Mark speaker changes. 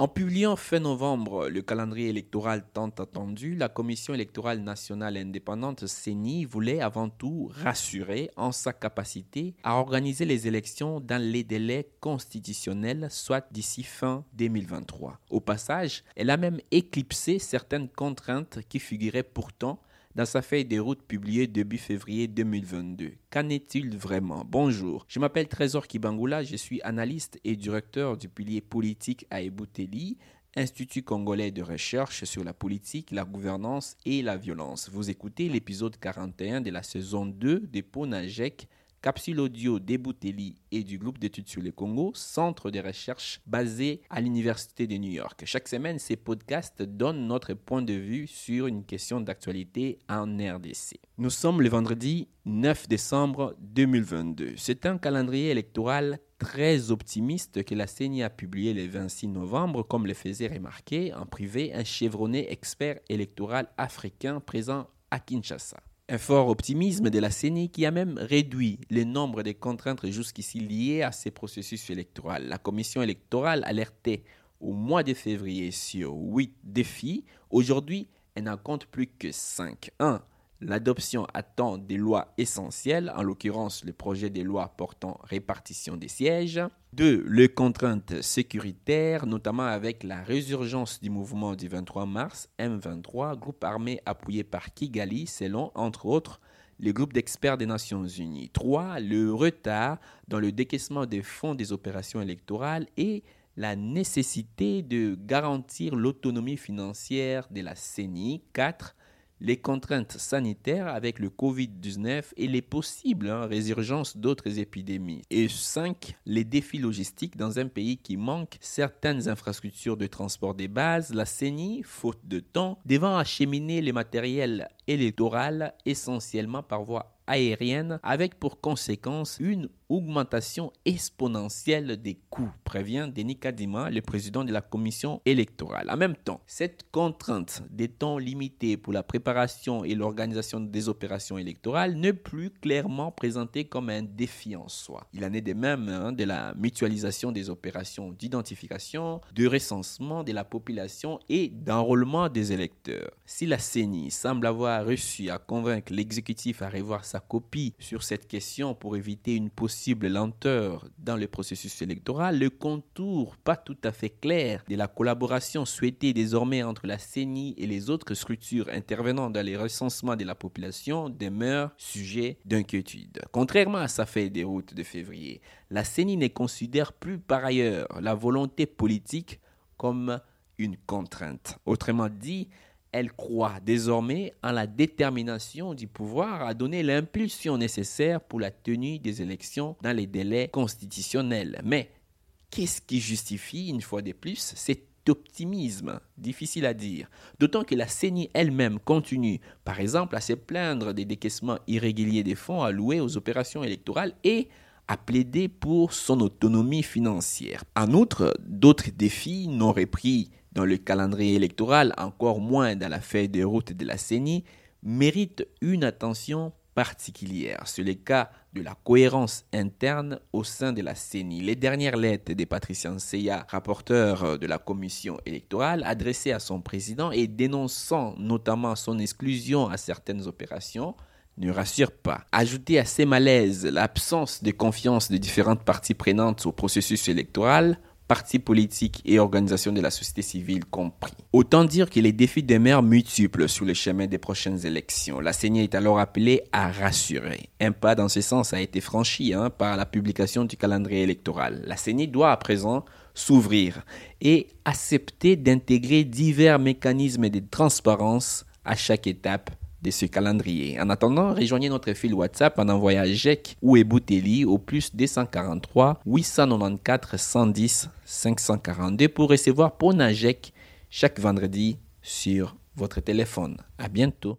Speaker 1: En publiant fin novembre le calendrier électoral tant attendu, la Commission électorale nationale indépendante CENI voulait avant tout rassurer en sa capacité à organiser les élections dans les délais constitutionnels, soit d'ici fin 2023. Au passage, elle a même éclipsé certaines contraintes qui figuraient pourtant dans sa feuille de route publiée début février 2022. Qu'en est-il vraiment? Bonjour, je m'appelle Trésor Kibangula, je suis analyste et directeur du pilier politique à Ebouteli, Institut congolais de recherche sur la politique, la gouvernance et la violence. Vous écoutez l'épisode 41 de la saison 2 de Ponajek capsule audio d'Ebouteli et du groupe d'études sur le Congo, centre de recherche basé à l'Université de New York. Chaque semaine, ces podcasts donnent notre point de vue sur une question d'actualité en RDC. Nous sommes le vendredi 9 décembre 2022. C'est un calendrier électoral très optimiste que la CENI a publié le 26 novembre, comme le faisait remarquer en privé un chevronné expert électoral africain présent à Kinshasa. Un fort optimisme de la CENI qui a même réduit le nombre de contraintes jusqu'ici liées à ces processus électoraux. La commission électorale alertait au mois de février sur huit défis. Aujourd'hui, elle n'en compte plus que cinq. 1 l'adoption à temps des lois essentielles, en l'occurrence le projet de loi portant répartition des sièges. 2. Les contraintes sécuritaires, notamment avec la résurgence du mouvement du 23 mars, M23, groupe armé appuyé par Kigali, selon, entre autres, les groupes d'experts des Nations Unies. 3. Le retard dans le décaissement des fonds des opérations électorales et la nécessité de garantir l'autonomie financière de la CENI. 4 les contraintes sanitaires avec le Covid-19 et les possibles hein, résurgences d'autres épidémies. Et 5. Les défis logistiques dans un pays qui manque certaines infrastructures de transport des bases, la CENI, faute de temps, devant acheminer les matériels électoral essentiellement par voie aérienne avec pour conséquence une augmentation exponentielle des coûts, prévient Denis Kadima, le président de la commission électorale. En même temps, cette contrainte des temps limités pour la préparation et l'organisation des opérations électorales n'est plus clairement présentée comme un défi en soi. Il en est de même hein, de la mutualisation des opérations d'identification, de recensement de la population et d'enrôlement des électeurs. Si la CENI semble avoir réussi à convaincre l'exécutif à revoir sa copie sur cette question pour éviter une possible lenteur dans le processus électoral, le contour pas tout à fait clair de la collaboration souhaitée désormais entre la CENI et les autres structures intervenant dans les recensements de la population demeure sujet d'inquiétude. Contrairement à sa feuille des routes de février, la CENI ne considère plus par ailleurs la volonté politique comme une contrainte. Autrement dit, elle croit désormais en la détermination du pouvoir à donner l'impulsion nécessaire pour la tenue des élections dans les délais constitutionnels. Mais qu'est-ce qui justifie, une fois de plus, cet optimisme? Difficile à dire. D'autant que la CENI elle-même continue, par exemple, à se plaindre des décaissements irréguliers des fonds alloués aux opérations électorales et à plaider pour son autonomie financière. En outre, d'autres défis n'auraient pris dans le calendrier électoral, encore moins dans la feuille de route de la CENI, mérite une attention particulière. C'est le cas de la cohérence interne au sein de la CENI. Les dernières lettres de Patricia Nseya, rapporteur de la commission électorale, adressées à son président et dénonçant notamment son exclusion à certaines opérations, ne rassurent pas. Ajouter à ces malaises l'absence de confiance de différentes parties prenantes au processus électoral, partis politiques et organisations de la société civile compris. Autant dire que les défis demeurent multiples sur le chemin des prochaines élections. La CENI est alors appelée à rassurer. Un pas dans ce sens a été franchi hein, par la publication du calendrier électoral. La CENI doit à présent s'ouvrir et accepter d'intégrer divers mécanismes de transparence à chaque étape de ce calendrier. En attendant, rejoignez notre fil WhatsApp en envoyant JEC ou Ebouteli au plus 243 894 110 542 pour recevoir Ponajek chaque vendredi sur votre téléphone. À bientôt.